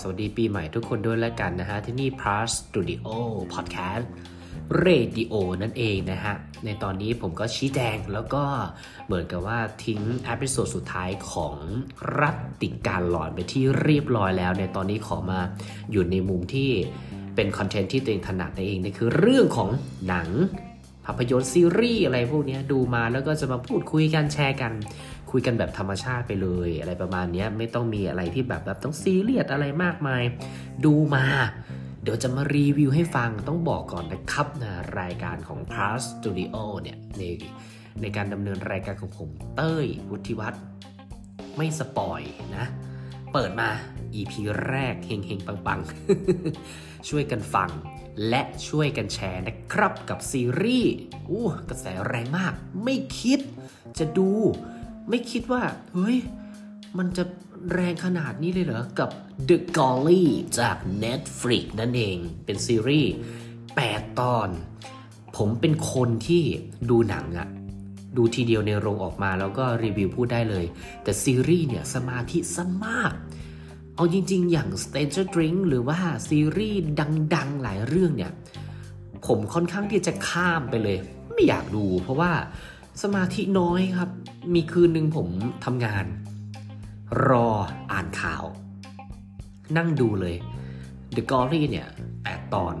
สวัสดีปีใหม่ทุกคนด้วยแล้วกันนะฮะ ที่นี่ Plus Studio Podcast Radio นั่นเองนะฮะ ในตอนนี้ผมก็ชี้แจงแล้วก็เหมือนกับว่าทิ้ง episode สุดท้ายของรัตติกาลหลอนไปที่เรียบร้อยแล้ว ในตอนนี้ขอมาอยู่ในมุมที่เป็น content ที่ตัวเองถนัดนั่นเองนั่นคือเรื่องของหนังภาพยนตร์ซีรีส์อะไรพวกนี้ดูมาแล้วก็จะมาพูดคุยกันแชร์กัน คุยกันแบบธรรมชาติไปเลย อะไรประมาณนี้ไม่ต้องมีอะไรที่แบบแบบต้องซีเรียสอะไรมากมาย ดูมาเดี๋ยวจะมารีวิวให้ฟังต้องบอกก่อนนะครับนะรายการของ p a s Studio เนี่ยในในการดำเนินรายการของผมเต้ยวุฒิวัฒน์ไม่สปอยนะ เปิดมา EP แรกเฮงเฮงปังปังๆ ช่วยกันฟัง และช่วยกันแชร์นะครับกับซีรีส์อู้กระแสแรงมาก ไม่คิดจะดู ไม่คิดว่า เฮ้ย มันจะแรงขนาดนี้เลยเหรอ กับ The Golly จาก Netflix นั่นเอง เป็นซีรีส์ 8 ตอน ผมเป็นคนที่ดูหนังอะดูทีเดียวในโรงออกมาแล้วก็รีวิวพูดได้เลย แต่ซีรีส์เนี่ยสมาธิสั้นมาก เอาจริง ๆ อย่าง Stranger Things หรือว่าซีรีส์ดัง ๆ หลายเรื่องเนี่ย ผมค่อนข้างที่จะข้ามไปเลย ไม่อยากดูเพราะว่า สมาธิน้อยครับ มีคืนหนึ่งผมทำงาน รออ่านข่าว นั่งดูเลย The Glory เนี่ย8ตอน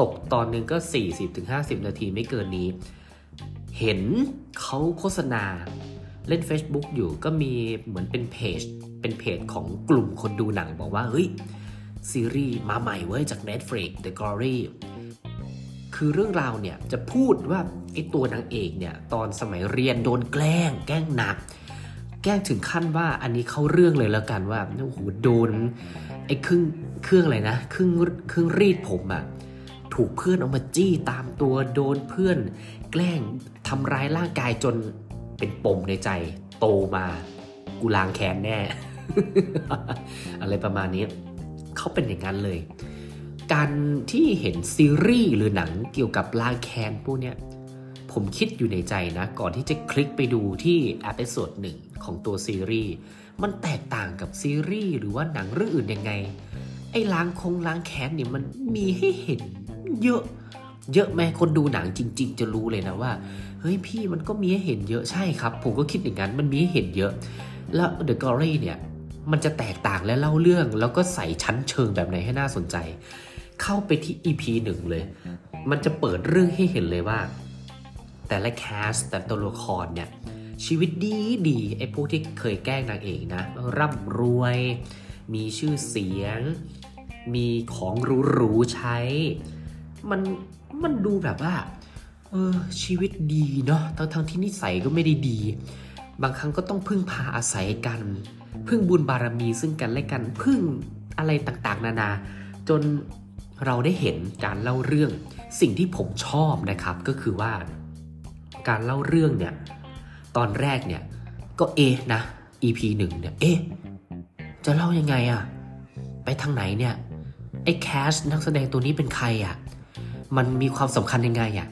ตกตอนหนึ่งก็ 40-50 นาทีไม่เกินนี้ เห็นเขาโฆษณาเล่น Facebook อยู่ก็มีเหมือนเป็นเพจ เป็นเพจของกลุ่มคนดูหนังบอกว่า เฮ้ย ซีรีส์มาใหม่เว้ยจาก Netflix The Glory คือเรื่องราวเนี่ยจะพูดว่าไอ้ตัวนางเอกเนี่ยตอนสมัยเรียนโดนแกล้ง แกล้งหนัก แกล้งถึงขั้นว่าอันนี้เข้าเรื่องเลยแล้วกันว่าโอ้โหโดนไอ้เครื่องเครื่องอะไรนะเครื่องเครื่องรีดผมอะถูกเพื่อนเอามาจี้ตามตัวโดนเพื่อน แกล้งทำร้ายร่างกายจนเป็นปมในใจโตมากูล้างแค้นแน่ อะไรประมาณนี้ เขาเป็นอย่างนั้นเลย การที่เห็นซีรีส์หรือหนังเกี่ยวกับล้างแค้นพวกเนี้ยผมคิดอยู่ในใจนะ ก่อนที่จะคลิกไปดูที่ episode หนึ่งของตัวซีรีส์มันแตกต่างกับซีรีส์หรือว่าหนังเรื่องอื่นยังไง ไอ้ล้างคงล้างแค้นเนี่ยมันมีให้เห็นเยอะ เยอะแม้คนดูหนังจริง ๆ จะรู้เลยนะว่าเฮ้ยพี่มันก็มีให้เห็นเยอะใช่ครับ ผมก็คิดอย่างนั้นมันมีให้เห็นเยอะ แล้ว The Glory เนี่ยมันจะแตกต่างและเล่าเรื่อง แล้วก็ใส่ชั้นเชิงแบบไหนให้น่าสนใจ เข้าไปที่ EP หนึ่งเลย มันจะเปิดเรื่องให้เห็นเลยว่า แต่ละแคสแต่ตัวละครเนี่ย ชีวิตดีดีไอ้พวกที่เคยแกล้งนางเอกนะ ร่ำรวย มีชื่อเสียง มีของหรูๆใช้ มันมันดูแบบว่าเออชีวิตดีเนาะทั้งทั้งๆที่นิสัยก็ไม่ได้ดี บางครั้งก็ต้องพึ่งพาอาศัยกัน พึ่งบุญบารมีซึ่งกันและกัน พึ่งอะไรต่างๆ นานา จน เราได้เห็นการเล่าเรื่อง สิ่งที่ผมชอบนะครับก็คือว่า การเล่าเรื่องเนี่ยตอนแรกเนี่ยก็เอะนะ EP หนึ่งเนี่ยเอ๊ะจะเล่ายังไงอะไปทางไหนเนี่ยไอ้แคสนักแสดงตัวนี้เป็นใครอะมันมีความสำคัญยังไงอะ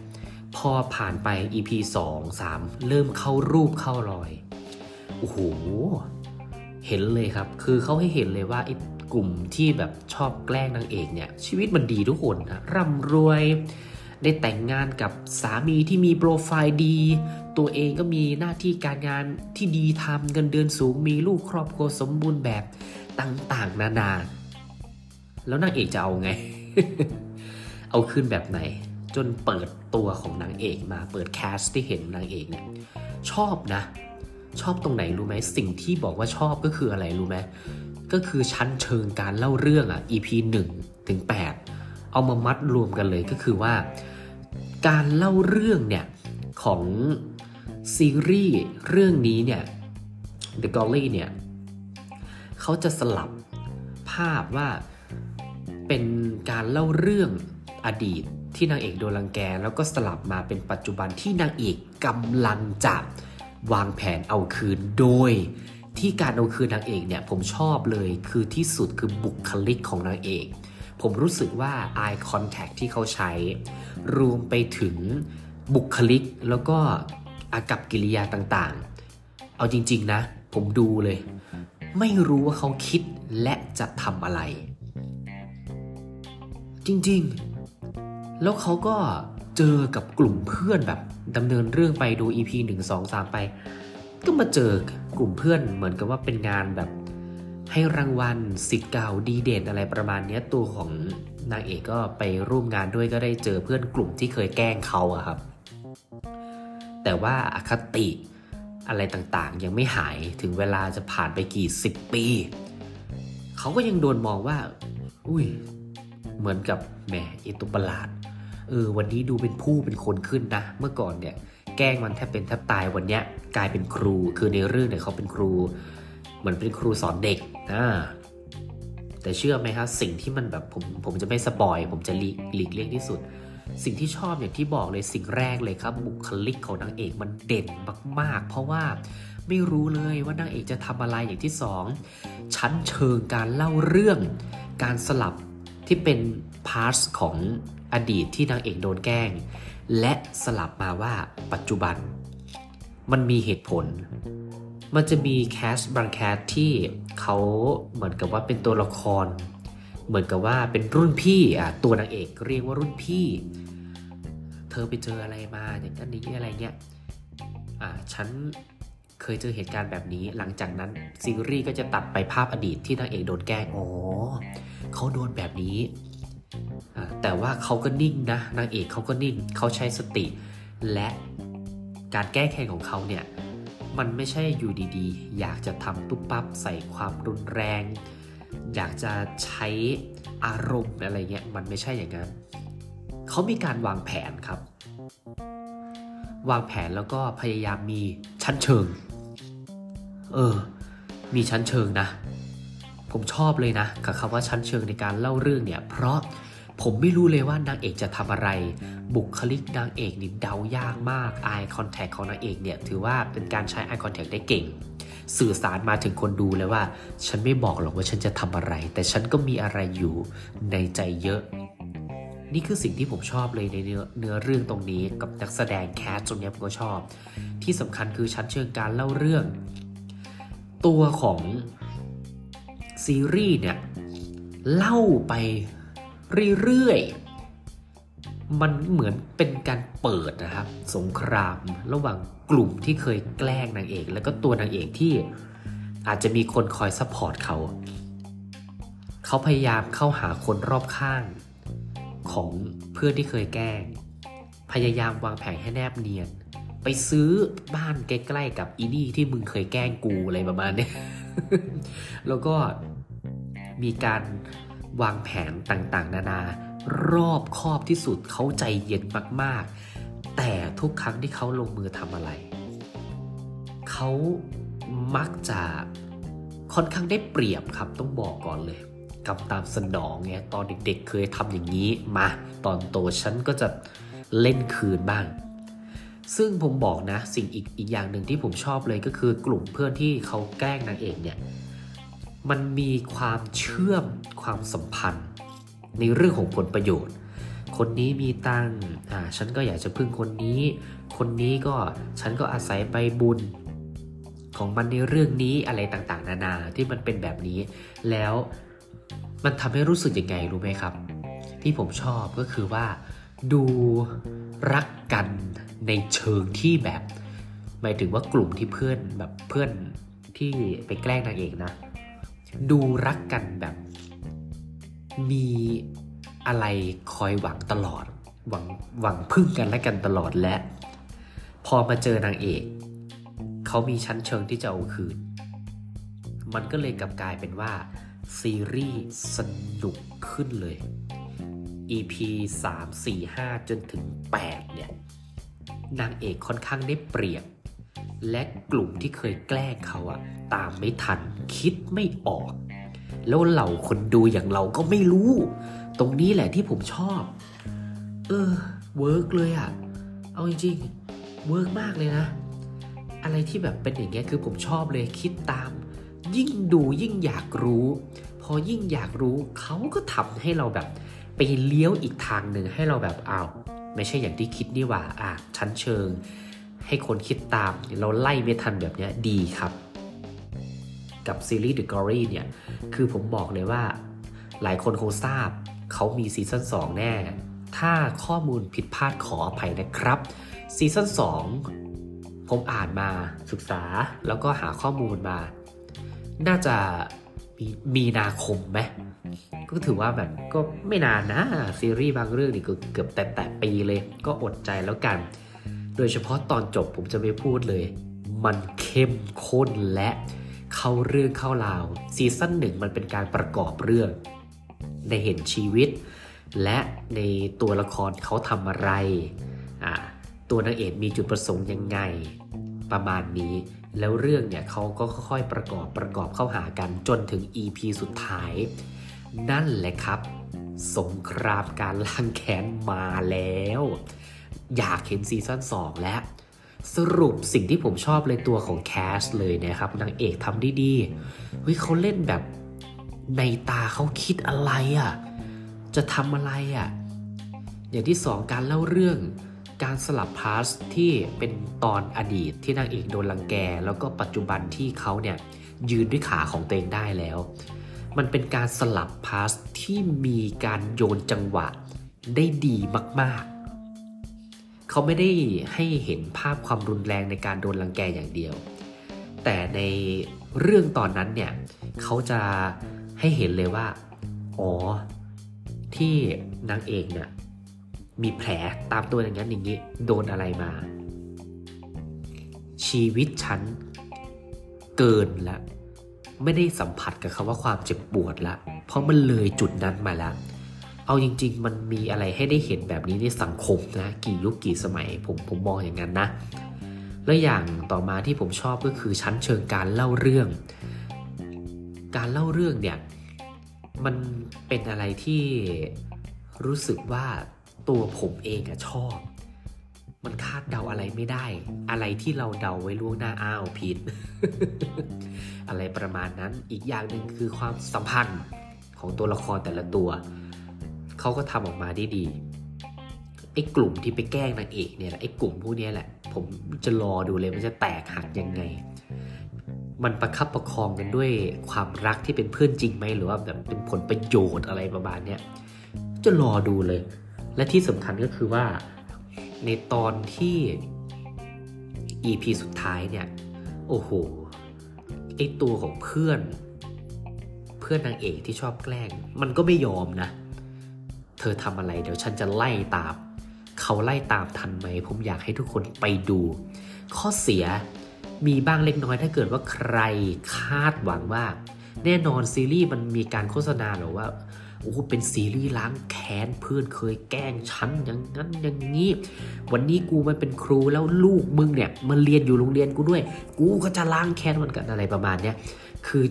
พอผ่านไป EP 2 3 เริ่มเข้ารูปเข้ารอย โอ้โห เห็นเลยครับ คือเขาให้เห็นเลยว่าไอ้ กลุ่มที่แบบชอบแกล้งนางเอกเนี่ย ชีวิตมันดีทุกคนนะร่ำรวย ได้แต่งงานกับสามีที่มีโปรไฟล์ดี ตัวเองก็มีหน้าที่การงานที่ดีทำเงินเดือนสูงมีลูกครอบครัวสมบูรณ์แบบต่างๆ นานา แล้วนางเอกจะเอาไง เอาคืนแบบไหน จนเปิดตัวของนางเอกมาเปิดแคสที่เห็นนางเอกเนี่ยชอบนะ ชอบตรงไหนรู้ไหมสิ่งที่บอกว่าชอบก็คืออะไรรู้ไหม ก็คือชั้นเชิงการเล่าเรื่องอะ EP 1ถึง8เอามามัดรวมกันเลยก็คือว่า การเล่าเรื่องเนี่ยของซีรีส์เรื่องนี้เนี่ย The Golly เนี่ยเขาจะสลับภาพว่าเป็นการเล่าเรื่องอดีตที่นางเอกโดนรังแก แล้วก็สลับมาเป็นปัจจุบันที่นางเอกกำลังจะวางแผนเอาคืนโดย ที่การเอาคืนนางเอกเนี่ยผมชอบเลยคือที่สุดคือบุคลิกของนางเอก ผมรู้สึกว่า eye contact ที่เขาใช้ รวมไปถึงบุคลิกแล้วก็อากับกิริยาต่างๆ เอาจริง ๆ นะ ผมดูเลย ไม่รู้ว่าเขาคิดและจะทำอะไร จริง ๆ แล้วเขาก็เจอกับกลุ่มเพื่อนแบบดำเนินเรื่องไปดู EP 1 2 3 ไป ก็มาเจอกลุ่มเพื่อนเหมือนกับว่าเป็นงานแบบให้รางวัลสิทธิ์เก่าดีเด่นอะไรประมาณนี้ตัวของนางเอกก็ไปร่วมงานด้วยก็ได้เจอเพื่อนกลุ่มที่เคยแกล้งเขาอะครับ แต่ว่าอาคติอะไรต่างๆ ยังไม่หายถึงเวลาจะผ่านไปกี่สิบปี เขาก็ยังโดนมองว่า อุ้ย เหมือนกับแหมไอตัวประหลาด เออ วันนี้ดูเป็นผู้เป็นคนขึ้นนะ เมื่อก่อนเนี่ย แกล้งมันแทบเป็นแทบตายวันเนี้ยกลายเป็นครู คือในเรื่องเนี่ยเขาเป็นครู เหมือนเป็นครูสอนเด็กนะแต่เชื่อไหมครับสิ่งที่มันแบบผมผมจะไม่ spoil ผมจะหลีกหลีกเลี่ยงที่สุด สิ่งที่ชอบอย่างที่บอกเลยสิ่งแรกเลยครับ บุคลิกของนางเอกมันเด่นมาก ๆ เพราะว่าไม่รู้เลยว่านางเอกจะทำอะไรอย่างที่สองชั้นเชิงการเล่าเรื่อง การสลับที่เป็น part ของอดีตที่นางเอกโดนแกล้ง และสลับมาว่าปัจจุบัน มันมีเหตุผล มันจะมีแคสบางแคสที่เขาเหมือนกับว่าเป็นตัวละคร เหมือนกับว่าเป็นรุ่นพี่อะตัวนางเอกเรียกว่ารุ่นพี่ เธอไปเจออะไรมาอย่างนั้นนี้อะไรเงี้ยอ่าฉันเคยเจอเหตุการณ์แบบนี้ หลังจากนั้นซีรีส์ก็จะตัดไปภาพอดีตที่นางเอกโดนแกล้ง อ๋อเขาโดนแบบนี้ แต่ว่าเขาก็นิ่งนะนางเอกเขาก็นิ่งเขาใช้สติ และการแก้แค้นของเขาเนี่ยมันไม่ใช่อยู่ดีๆ อยากจะทำตุ๊บปั๊บใส่ความรุนแรง อยากจะใช้อารมณ์อะไรเงี้ยมันไม่ใช่อย่างนั้นเขามีการวางแผนครับ วางแผนแล้วก็พยายามมีชั้นเชิง เออ มีชั้นเชิงนะ ผมชอบเลยนะกับคำว่าชั้นเชิงในการเล่าเรื่องเนี่ย เพราะ ผมไม่รู้เลยว่านางเอกจะทำอะไร บุคลิกนางเอกนี่เดายากมาก eye contact ของนางเอกเนี่ยถือว่าเป็นการใช้ eye contact ได้เก่ง สื่อสารมาถึงคนดูเลยว่า ฉันไม่บอกหรอกว่าฉันจะทำอะไร แต่ฉันก็มีอะไรอยู่ในใจเยอะ นี่คือสิ่งที่ผมชอบเลยในเนื้อเนื้อเรื่องตรงนี้กับนักแสดงแคสตรงนี้ผมก็ชอบ ที่สำคัญคือชั้นเชิงการเล่าเรื่อง ตัวของซีรีส์เนี่ยเล่าไป เรื่อยๆ มันเหมือนเป็นการเปิดนะครับ สงครามระหว่างกลุ่มที่เคยแกล้งนางเอก แล้วก็ตัวนางเอกที่อาจจะมีคนคอย support เขา เขาพยายามเข้าหาคนรอบข้างของเพื่อนที่เคยแกล้ง พยายามวางแผนให้แนบเนียน ไปซื้อบ้านใกล้ๆกับอีนี่ที่มึงเคยแกล้งกูอะไรประมาณนี้ แล้วก็มีการ วางแผนต่างๆ นานารอบคอบที่สุดเขาใจเย็นมากๆ แต่ทุกครั้งที่เขาลงมือทำอะไร เขามักจะค่อนข้างได้เปรียบครับต้องบอกก่อนเลยกำตามสนองไงตอนเด็กๆ เคยทำอย่างนี้มา ตอนโตฉันก็จะเล่นคืนบ้าง ซึ่งผมบอกนะสิ่งอีกอีกอย่างหนึ่งที่ผมชอบเลยก็คือกลุ่มเพื่อนที่เขาแกล้งนางเอกเนี่ย มันมีความเชื่อมความสัมพันธ์ ในเรื่องของผลประโยชน์ คนนี้มีตังอ่าฉันก็อยากจะพึ่งคนนี้ คนนี้ก็ฉันก็อาศัยใบบุญของมันในเรื่องนี้อะไรต่างๆ นานาที่มันเป็นแบบนี้ แล้วมันทำให้รู้สึกยังไงรู้ไหมครับ ที่ผมชอบก็คือว่า ดูรักกันในเชิงที่แบบ หมายถึงว่ากลุ่มที่เพื่อนแบบเพื่อนที่ไปแกล้งนางเอกนะ ดูรักกันแบบ มีอะไรคอยหวังตลอด หวังหวังพึ่งกันและกันตลอดและ พอมาเจอนางเอกเขามีชั้นเชิงที่จะเอาคืน มันก็เลยกลับกลายเป็นว่า ซีรีส์สนุกขึ้นเลย EP 3 4 5 จนถึง 8 เนี่ย นางเอกค่อนข้างได้เปรียบ และกลุ่มที่เคยแกล้งเขาอะตามไม่ทันคิดไม่ออก แล้วเหล่าคนดูอย่างเราก็ไม่รู้ ตรงนี้แหละที่ผมชอบ เออwork เลยอะเอาจริงๆ work มากเลยนะ อะไรที่แบบเป็นอย่างเงี้ยคือผมชอบเลยคิดตาม ยิ่งดูยิ่งอยากรู้ พอยิ่งอยากรู้เขาก็ทำให้เราแบบ ไปเลี้ยวอีกทางหนึ่งให้เราแบบอ้าวไม่ใช่อย่างที่คิดนี่หว่าอะชั้นเชิง ให้คนคิดตามเราไล่ไม่ทันแบบนี้ดีครับ กับซีรีส์ The Glory เนี่ย คือผมบอกเลยว่า หลายคนคงทราบ เขามี season 2 แน่ ถ้าข้อมูลผิดพลาดขออภัยนะครับ season 2 ผมอ่านมาศึกษาแล้วก็หาข้อมูลมา น่าจะมีมีนาคมไหมก็ถือว่าแบบก็ไม่นานนะ ซีรีส์บางเรื่องนี่ก็เกือบแต่แต่ปีเลย ก็อดใจแล้วกัน โดยเฉพาะตอนจบผมจะไม่พูดเลย มันเข้มข้นและเข้าเรื่องเข้าราว ซีซั่นหนึ่งมันเป็นการประกอบเรื่องได้เห็นชีวิต และในตัวละครเขาทำอะไร ตัวนางเอกมีจุดประสงค์ยังไง ประมาณนี้ แล้วเรื่องเนี่ยเขาก็ค่อยๆประกอบประกอบเข้าหากันจนถึง EP สุดท้าย นั่นแหละครับ สงครามการล้างแค้นมาแล้ว อยากเห็นซีซั่น2แล้วสรุปสิ่งที่ผมชอบเลยตัวของแคสเลยนะครับนางเอกทำได้ดีเฮ้ยเขาเล่นแบบในตาเขาคิดอะไรอะ่ะ จะทำอะไรอะ่ะ อย่างที่สองการเล่าเรื่องการสลับพาสที่เป็นตอนอดีตที่นางเอกโดนลังแก แล้วก็ปัจจุบันที่เขาเนี่ยยืนด้วยขาของตัวเองได้แล้ว มันเป็นการสลับพาสที่มีการโยนจังหวะได้ดีมากๆ เขาไม่ได้ให้เห็นภาพความรุนแรงในการโดนลังแกอย่างเดียว แต่ในเรื่องตอนนั้นเนี่ยเขาจะให้เห็นเลยว่า อ๋อ ที่นางเอกเนี่ยมีแผลตามตัวอย่างนั้นอย่างนี้ โดนอะไรมา ชีวิตฉันเกินละ ไม่ได้สัมผัสกับคำว่าความเจ็บปวดละ เพราะมันเลยจุดนั้นมาแล้ว เอาจริง ๆ มันมีอะไรให้ได้เห็นแบบนี้ในสังคมนะ กี่ยุคกี่สมัยผมผมมองอย่างนั้นนะ แล้วอย่างต่อมาที่ผมชอบก็คือชั้นเชิงการเล่าเรื่อง การเล่าเรื่องเนี่ยมันเป็นอะไรที่รู้สึกว่าตัวผมเองอะชอบ มันคาดเดาอะไรไม่ได้ อะไรที่เราเดาไว้ล่วงหน้าอ้าวผิด อะไรประมาณนั้น อีกอย่างหนึ่งคือความสัมพันธ์ของตัวละครแต่ละตัว เขาก็ทำออกมาได้ดีไอ้กลุ่มที่ไปแกล้งนางเอกเนี่ยไอ้กลุ่มพวกนี้แหละ ผมจะรอดูเลยมันจะแตกหักยังไง มันประคับประคองกันด้วยความรักที่เป็นเพื่อนจริงไหมหรือว่าแบบเป็นผลประโยชน์อะไรประมาณเนี้ยจะรอดูเลย และที่สำคัญก็คือว่าในตอนที่ EP สุดท้ายเนี่ย โอ้โหไอตัวของเพื่อน เพื่อนนางเอกที่ชอบแกล้ง มันก็ไม่ยอมนะ เธอทำอะไรเดี๋ยวฉันจะไล่ตาม เขาไล่ตามทันไหม ผมอยากให้ทุกคนไปดู ข้อเสียมีบ้างเล็กน้อยถ้าเกิดว่าใครคาดหวังว่า แน่นอนซีรีส์มันมีการโฆษณาหรือว่าโอ้เป็นซีรีส์ล้างแค้นเพื่อนเคยแกล้งฉันอย่างนั้นอย่างนี้ วันนี้กูมันเป็นครูแล้วลูกมึงเนี่ยมันเรียนอยู่โรงเรียนกูด้วย กูก็จะล้างแค้นมันกันอะไรประมาณเนี้ยคือ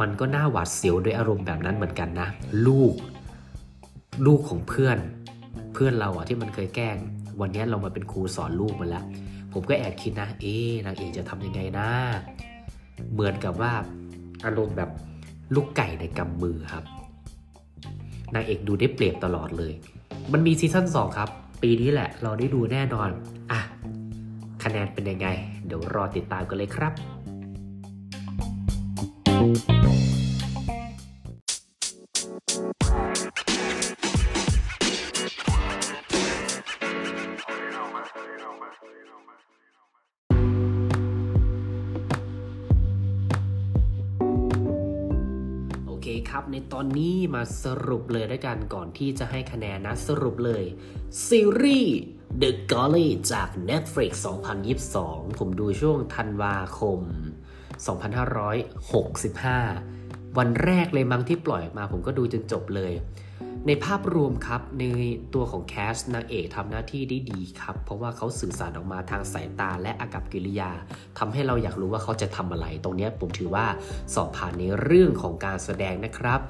มันก็น่าหวาดเสียวด้วยอารมณ์แบบนั้นเหมือนกันนะ ลูก ลูกของเพื่อน เพื่อนเราอะที่มันเคยแกล้ง วันนี้เรามาเป็นครูสอนลูกมันแล้ว ผมก็แอบคิดนะ เอ๊นางเอกจะทำยังไงนะ เหมือนกับว่าอารมณ์แบบลูกไก่ในกำมือครับ นางเอกดูได้เปรียบตลอดเลย มันมีซีซั่น2ครับ ปีนี้แหละเราได้ดูแน่นอน อะ คะแนนเป็นยังไง เดี๋ยวรอติดตามกันเลยครับโอ ครับ ในตอนนี้มาสรุปเลยด้วยกันก่อนที่จะให้คะแนนนะสรุปเลย ซีรีส์ The Golly จาก Netflix 2022 ผมดูช่วงธันวาคม 2565 วันแรกเลยมั้งที่ปล่อยออกมาผมก็ดูจนจบเลย ในภาพรวมครับในตัวของแคสนางเอกทำหน้าที่ได้ดีครับ เพราะว่าเขาสื่อสารออกมาทางสายตาและอากับกิริยาทำให้เราอยากรู้ว่าเขาจะทำอะไร ตรงนี้ผมถือว่าสอบผ่านในเรื่องของการแสดงนะครับ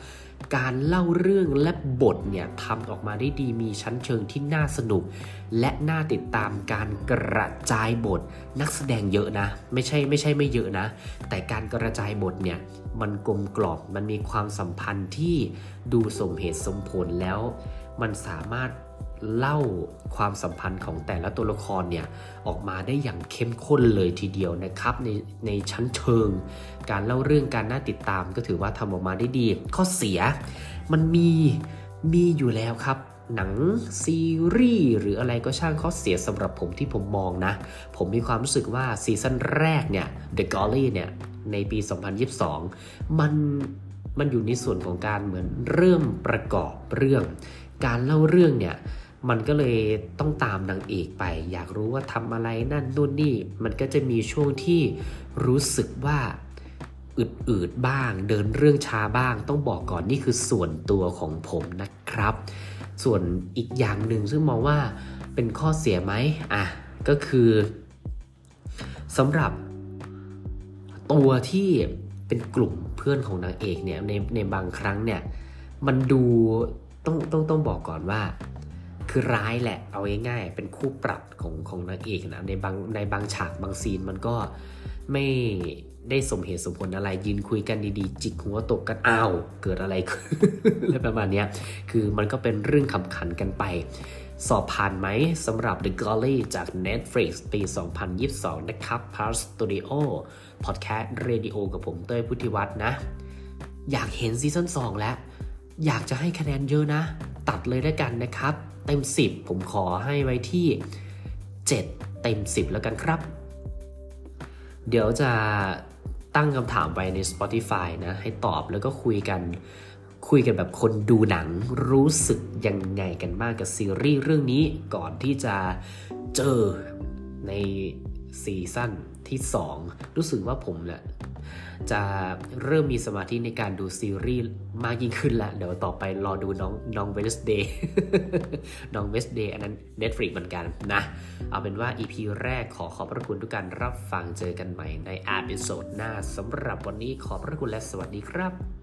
การเล่าเรื่องและบทเนี่ยทำออกมาได้ดีมีชั้นเชิงที่น่าสนุก และน่าติดตามการกระจายบท นักแสดงเยอะนะ ไม่ใช่ไม่ใช่ไม่เยอะนะ แต่การกระจายบทเนี่ยมันกลมกล่อมมันมีความสัมพันธ์ที่ดูสมเหตุสมผลแล้ว มันสามารถ เล่าความสัมพันธ์ของแต่ละตัวละครเนี่ยออกมาได้อย่างเข้มข้นเลยทีเดียวนะครับ ในในชั้นเชิง การเล่าเรื่องการน่าติดตามก็ถือว่าทำออกมาได้ดี ข้อเสียมันมีมีอยู่แล้วครับหนังซีรีส์หรืออะไรก็ช่างข้อเสียสำหรับผมที่ผมมองนะ ผมมีความรู้สึกว่าซีซั่นแรกเนี่ย The g o l l y เนี่ย ในปี 2022 มันมันอยู่ในส่วนของการเหมือนเริ่มประกอบเรื่อง การเล่าเรื่องเนี่ย มันก็เลยต้องตามนางเอกไป อยากรู้ว่าทำอะไรนั่นนู่นนี่ มันก็จะมีช่วงที่รู้สึกว่าอืดๆบ้าง เดินเรื่องช้าบ้าง ต้องบอกก่อนนี่คือส่วนตัวของผมนะครับ ส่วนอีกอย่างหนึ่งซึ่งมองว่าเป็นข้อเสียไหมอะก็คือสำหรับตัวที่เป็นกลุ่มเพื่อนของนางเอกเนี่ยในในบางครั้งเนี่ยมันดูต้องต้องต้องบอกก่อนว่า คือร้ายแหละ เอาง่ายๆ เป็นคู่ปรับของของนางเอกนะ ในบางในบางฉากบางซีนมันก็ไม่ได้สมเหตุสมผลอะไรยืนคุยกันดีๆ จิกหัวตกกันอ้าวเกิดอะไรขึ้นอะไรประมาณนี้คือมันก็เป็นเรื่องขำขันกันไป สอบผ่านไหมสำหรับ The g o l l y จาก Netflix ปี 2022 นะครับ Par Studio Podcast Radio กับผมเต้ยพุทธิวัฒน์นะ อยากเห็นซีซั่น2แล้ว อยากจะให้คะแนนเยอะนะ ตัดเลยได้กันนะครับ เต็ม 10 ผมขอให้ไว้ที่ 7 เต็ม 10 แล้วกันครับ เดี๋ยวจะตั้งคำถามไปใน Spotify นะ ให้ตอบแล้วก็คุยกัน คุยกันแบบคนดูหนังรู้สึกยังไงกันบ้างกับซีรีส์เรื่องนี้ก่อนที่จะเจอใน ซีซั่นที่ 2 รู้สึกว่าผมแหละจะเริ่มมีสมาธิในการดูซีรีส์มากยิ่งขึ้นแล้วเดี๋ยวต่อไปรอดูน้องน้อง Wednesday น้อง Wednesday อันนั้น Netflix เหมือนกันนะ เอาเป็นว่า EP แรกขอขอบพระคุณทุกการรับฟังเจอกันใหม่ใน episode หน้าสำหรับวันนี้ขอบพระคุณและสวัสดีครับ